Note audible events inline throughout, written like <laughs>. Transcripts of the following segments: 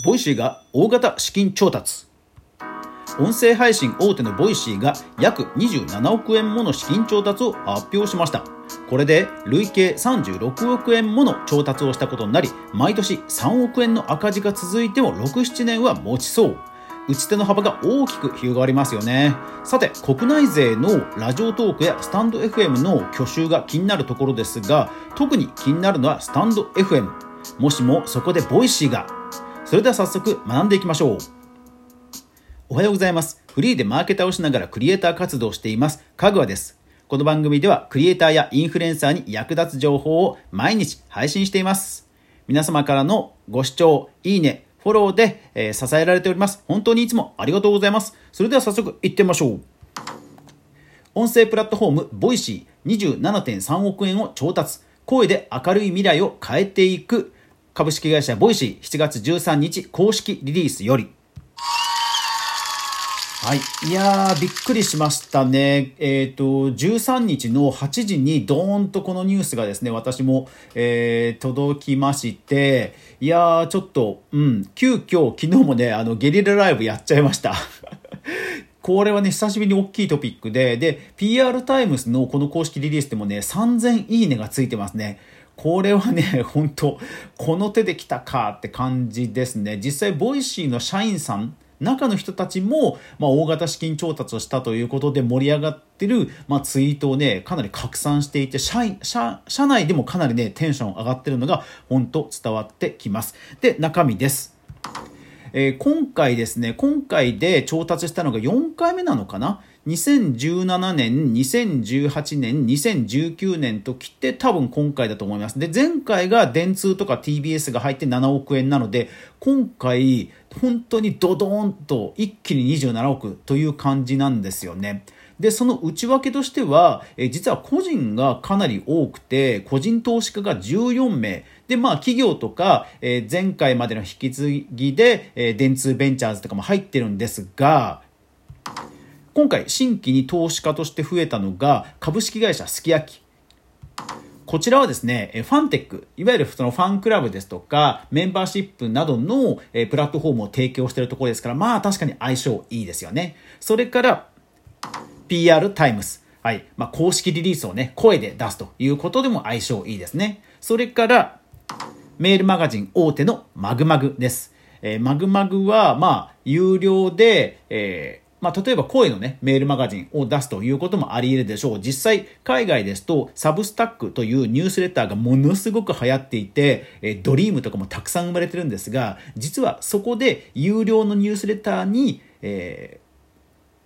Voicy が大型資金調達。音声配信大手の Voicy が約27億円もの資金調達を発表しました。これで累計36億円もの調達をしたことになり毎年3億円の赤字が続いても67年は持ちそう。打ち手の幅が大きく広がりますよね。さて国内勢の Radiotalk やスタンド FM の去就が気になるところですが特に気になるのはスタンド FM もしもそこで Voicy がそれでは早速学んでいきましょうおはようございますフリーでマーケターをしながらクリエイター活動をしていますかぐわですこの番組ではクリエイターやインフルエンサーに役立つ情報を毎日配信しています皆様からのご視聴いいねフォローで、えー、支えられております。本当にいつもありがとうございます。それでは早速行ってみましょう。音声プラットフォーム、 Voicy 27.3億円を調達。声で明るい未来を変えていく。株式会社 Voicy 7月13日公式リリースより。はい。いやー、びっくりしましたね。えっ、ー、と、13日の8時にドーンとこのニュースがですね、私も、えー、届きまして、いやー、ちょっと、うん、急遽、昨日もね、あの、ゲリラライブやっちゃいました。<laughs> これはね、久しぶりに大きいトピックで、で、PR タイムズのこの公式リリースでもね、3000いいねがついてますね。これはね、<laughs> 本当この手で来たかって感じですね。実際、 Voicy の社員さん、中の人たちも、まあ、大型資金調達をしたということで盛り上がってる、まあ、ツイートをね、かなり拡散していて、社員、社、社内でもかなりね、テンション上がってるのが、本当伝わってきます。で、中身です。えー、今回ですね、今回で調達したのが4回目なのかな？2017年、2018年、2019年と来て多分今回だと思います。で、前回が電通とか TBS が入って7億円なので、今回本当にドドーンと一気に27億という感じなんですよね。で、その内訳としては、え実は個人がかなり多くて、個人投資家が14名。で、まあ、企業とか、え前回までの引き継ぎで、え電通ベンチャーズとかも入ってるんですが、今回新規に投資家として増えたのが株式会社すき焼き。こちらはですね、ファンテック、いわゆるそのファンクラブですとか、メンバーシップなどのプラットフォームを提供しているところですから、まあ確かに相性いいですよね。それから、PR TIMES。はい。まあ、公式リリースをね、声で出すということでも相性いいですね。それから、メールマガジン大手のまぐまぐです。えー、まぐまぐは、まあ、有料で、えーまあ、例えば声のね、メールマガジンを出すということもあり得るでしょう。実際、海外ですと、 Substack というニュースレターがものすごく流行っていて、えドリームとかもたくさん生まれてるんですが、実はそこで有料のニュースレターに、えー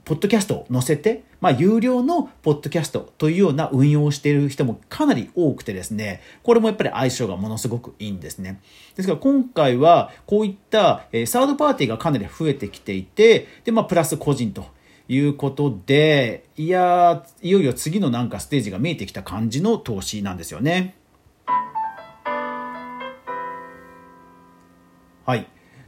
ポッドキャストを載せて、まあ、有料のポッドキャストというような運用をしている人もかなり多くてですね、これもやっぱり相性がものすごくいいんですね。ですから今回はこういった、え、サードパーティーがかなり増えてきていて、で、まあ、プラス個人ということで、いやいよいよ次のなんかステージが見えてきた感じの投資なんですよね。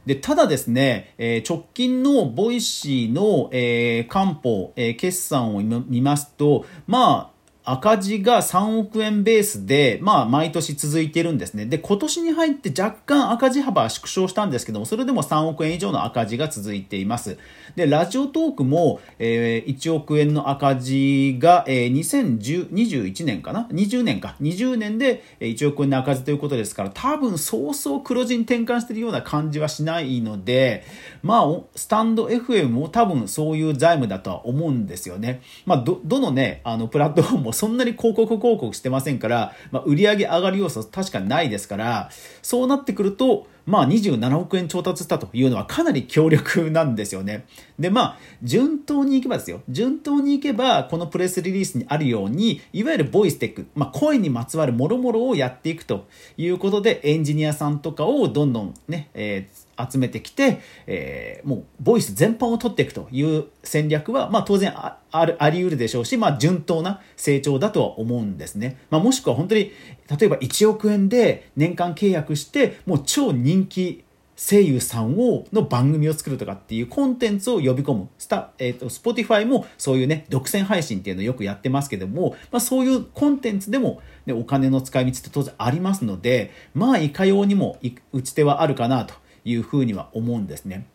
で、ただですね、えー、直近の Voicy の、えー、官報、えー、決算を見ますと、まあ、赤字が3億円ベースで、まあ、毎年続いてるんですね。で、今年に入って若干赤字幅は縮小したんですけども、それでも3億円以上の赤字が続いています。で、 Radiotalk も、えー、1億円の赤字が、えー、2021年かな ?20 年か。20年で1億円の赤字ということですから、多分、そうそう黒字に転換してるような感じはしないので、まあ、スタンド FM も多分そういう財務だとは思うんですよね。まあ、ど、どのね、あの、プラットフォームもそんなに広告広告してませんから、まあ、売上上がる要素確かにないですから、そうなってくると、まあ27億円調達したというのはかなり強力なんですよね。で、まあ、順当にいけばですよ。順当にいけば、このプレスリリースにあるように、いわゆるボイステック、まあ、声にまつわるもろもろをやっていくということで、エンジニアさんとかをどんどんね、えー集めてきて、えー、もうボイス全般を取っていくという戦略は、まあ、当然あるあり得るでしょうし、まあ、順当な成長だとは思うんですね。まあ、もしくは本当に例えば1億円で年間契約してもう超人気声優さんをの番組を作るとかっていうコンテンツを呼び込む。スタ、え、ー、と、スポティファイもそういうね、独占配信っていうのをよくやってますけども、まあそういうコンテンツでも、ね、お金の使い道って当然ありますので、まあいかようにも打ち手はあるかなというふうには思うんですね。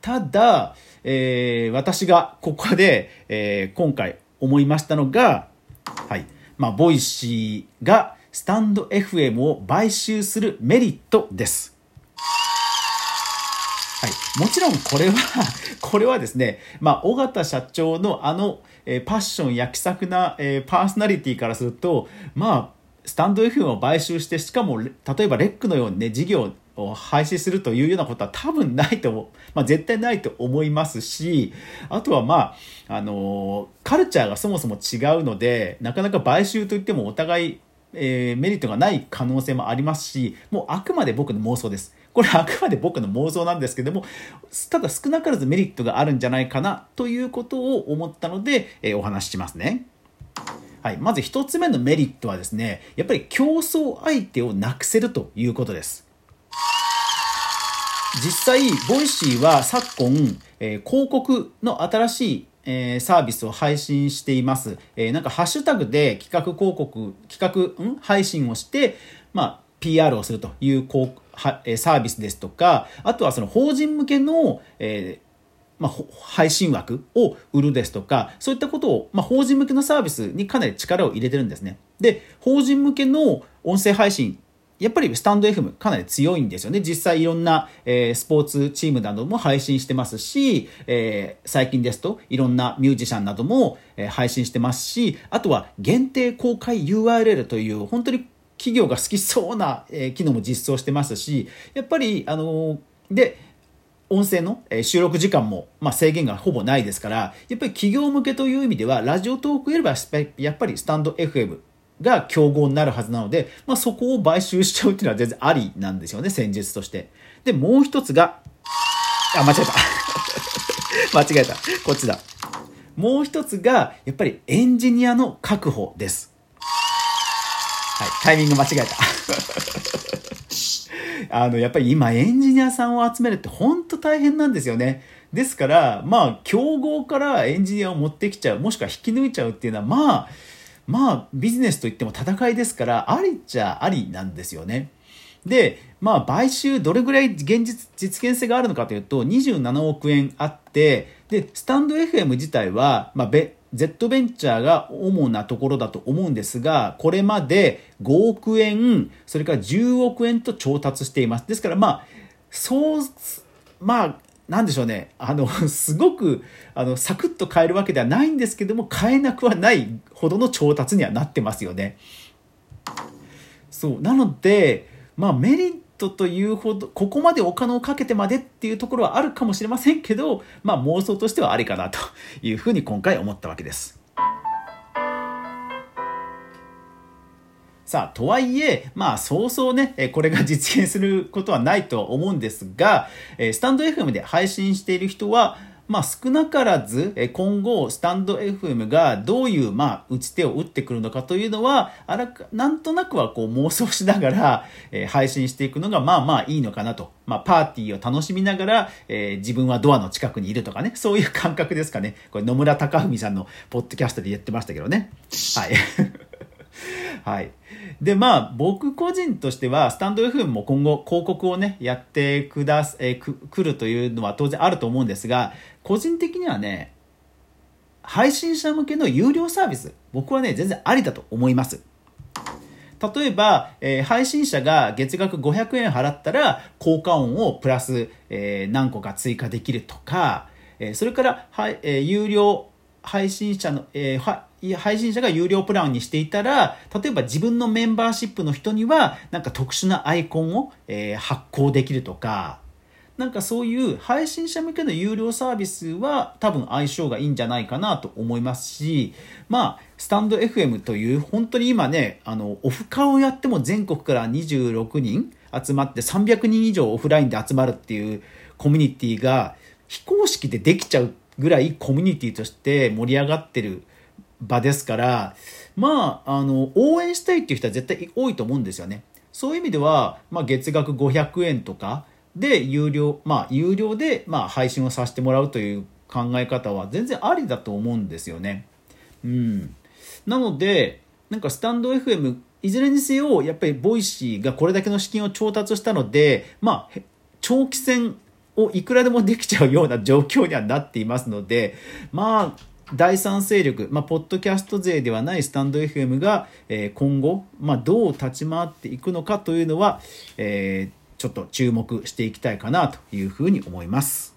ただ、えー、私がここで、えー、今回思いましたのが、はい。まあ、ボイシーがスタンド FM を買収するメリットです。はい。もちろんこれは <laughs> これはですね、まあ、尾形社長のあの、えー、パッション、や気さくな、えー、パーソナリティからすると、まあ、スタンド FM を買収して、しかも、例えばレックのようにね、事業廃止するというようなことは多分ないと思う。<laughs> まあ、絶対ないと思いますし、あとはまあ、あの、カルチャーがそもそも違うので、なかなか買収といってもお互い、えー、メリットがない可能性もありますし、もうあくまで僕の妄想です。これあくまで僕の妄想なんですけども、ただ少なからずメリットがあるんじゃないかなということを思ったので、えー、お話ししますね。はい、まず1つ目のメリットはですね、やっぱり競争相手をなくせるということです。実際、ボイシーは昨今、えー、広告の新しいえ、サービスを配信しています。えー、なんかハッシュタグで企画広告、企画、ん？配信をして、まあ、PR をするというこうはサービスですとか、あとはその法人向けの、えーまあ、配信枠を売るですとか、そういったことを、まあ、法人向けのサービスにかなり力を入れてるんですね。で、法人向けの音声配信やっぱりスタンド FM かなり強いんですよね。実際いろんな、えー、スポーツチームなども配信してますし、えー、最近ですといろんなミュージシャンなども、えー、配信してますし、あとは限定公開 URL という本当に企業が好きそうな、えー、機能も実装してますし、やっぱり、あの、で、音声の収録時間も、まあ、制限がほぼないですから、やっぱり企業向けという意味では、ラジオトークよりはやっぱりスタンド FM が競合になるはずなので、まあ、そこを買収しちゃうっていうのは全然ありなんですよね、戦術として。で、もう一つが、あ、間違えた。<laughs> 間違えた。こっちだ。もう一つが、やっぱりエンジニアの確保です。はい、タイミング間違えた。<laughs> あの、やっぱり今エンジニアさんを集めるって本当大変なんですよね。ですから、まあ、競合からエンジニアを持ってきちゃう、もしくは引き抜いちゃうっていうのは、まあ、まあビジネスといっても戦いですからありっちゃありなんですよね。で、まあ買収どれぐらい現実、実現性があるのかというと27億円あって、で、スタンド FM 自体は、まあ、Z ベンチャーが主なところだと思うんですが、これまで5億円、それから10億円と調達しています。ですからまあ、そう、まあ、なんでしょうね、あの、<laughs> すごく、あの、サクッと変えるわけではないんですけども、変えなくはないほどの調達にはなってますよね。そう。なので、まあ、メリットというほど、ここまでお金をかけてまでっていうところはあるかもしれませんけど、まあ、妄想としてはありかなというふうに今回思ったわけです。さあ、とはいえ、まあ、そうそうね、これが実現することはないとは思うんですが、スタンド FM で配信している人は、まあ、少なからず、今後、スタンド FM がどういう、まあ、打ち手を打ってくるのかというのは、あらなんとなくはこう妄想しながら、配信していくのが、まあまあいいのかなと。まあ、パーティーを楽しみながら、えー、自分はドアの近くにいるとかね、そういう感覚ですかね。これ、野村隆文さんのポッドキャストで言ってましたけどね。はい。<laughs> はい。で、まあ、僕個人としては、スタンド FM も今後広告をね、やってくだす、えー、く、るというのは当然あると思うんですが、個人的にはね、配信者向けの有料サービス、僕はね、全然ありだと思います。例えば、えー、配信者が月額500円払ったら、効果音をプラス、えー、何個か追加できるとか、えー、それから、はい、え、有料配信者の、えー、は配信者が有料プランにしていたら、例えば自分のメンバーシップの人には、なんか特殊なアイコンを、えー、発行できるとか、なんかそういう配信者向けの有料サービスは多分相性がいいんじゃないかなと思いますし、まあ、スタンド FM という本当に今ね、あの、オフ会をやっても全国から26人集まって300人以上オフラインで集まるっていうコミュニティが非公式でできちゃうぐらいコミュニティとして盛り上がってる場ですから、まあ、あの、応援したいっていう人は絶対多いと思うんですよね。そういう意味では、まあ、月額500円とかで有料、まあ、有料で、まあ、配信をさせてもらうという考え方は全然ありだと思うんですよね。うん。なので、なんかスタンド FM、いずれにせよ、やっぱりボイシーがこれだけの資金を調達したので、まあ、長期戦をいくらでもできちゃうような状況にはなっていますので、まあ、第三勢力、まあ、ポッドキャスト勢ではないスタンド FM が、えー、今後、まあ、どう立ち回っていくのかというのは、えー、ちょっと注目していきたいかなというふうに思います。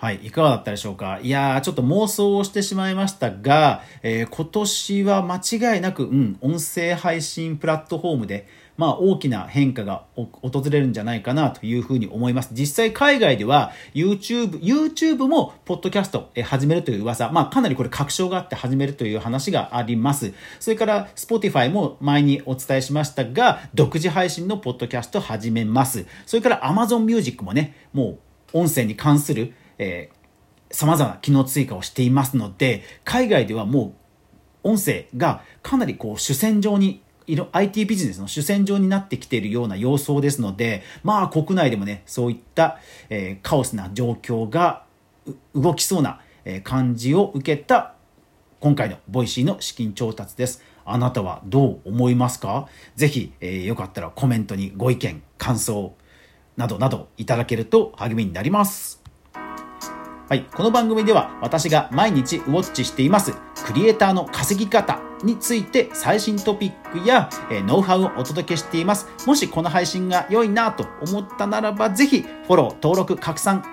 はい、いかがだったでしょうか？いやー、ちょっと妄想をしてしまいましたが、えー、今年は間違いなく、うん、音声配信プラットフォームで、まあ、大きな変化が訪れるんじゃないかなというふうに思います。実際海外では YouTube、YouTube もポッドキャスト始めるという噂、まあ、かなりこれ確証があって始めるという話があります。それから Spotify も前にお伝えしましたが、独自配信のポッドキャスト始めます。それから Amazon Music もね、もう音声に関するえー、様々な機能追加をしていますので、海外ではもう音声がかなりこう主戦場に IT ビジネスの主戦場になってきているような様相ですので、まあ国内でもね、そういった、えー、カオスな状況が動きそうな感じを受けた今回のボイシーの資金調達です。あなたはどう思いますか？ぜひ、えー、よかったらコメントにご意見、感想などなどいただけると励みになります。はい、この番組では私が毎日ウォッチしていますクリエイターの稼ぎ方について最新トピックや、えノウハウをお届けしています。もしこの配信が良いなと思ったならばぜひフォロー、登録、拡散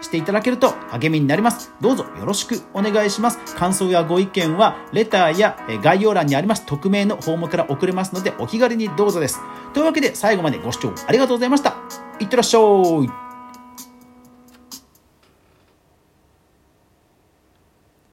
していただけると励みになります。どうぞよろしくお願いします。感想やご意見はレターや概要欄にあります匿名のフォームから送れますのでお気軽にどうぞです。というわけで最後までご視聴ありがとうございました。いってらっしゃい。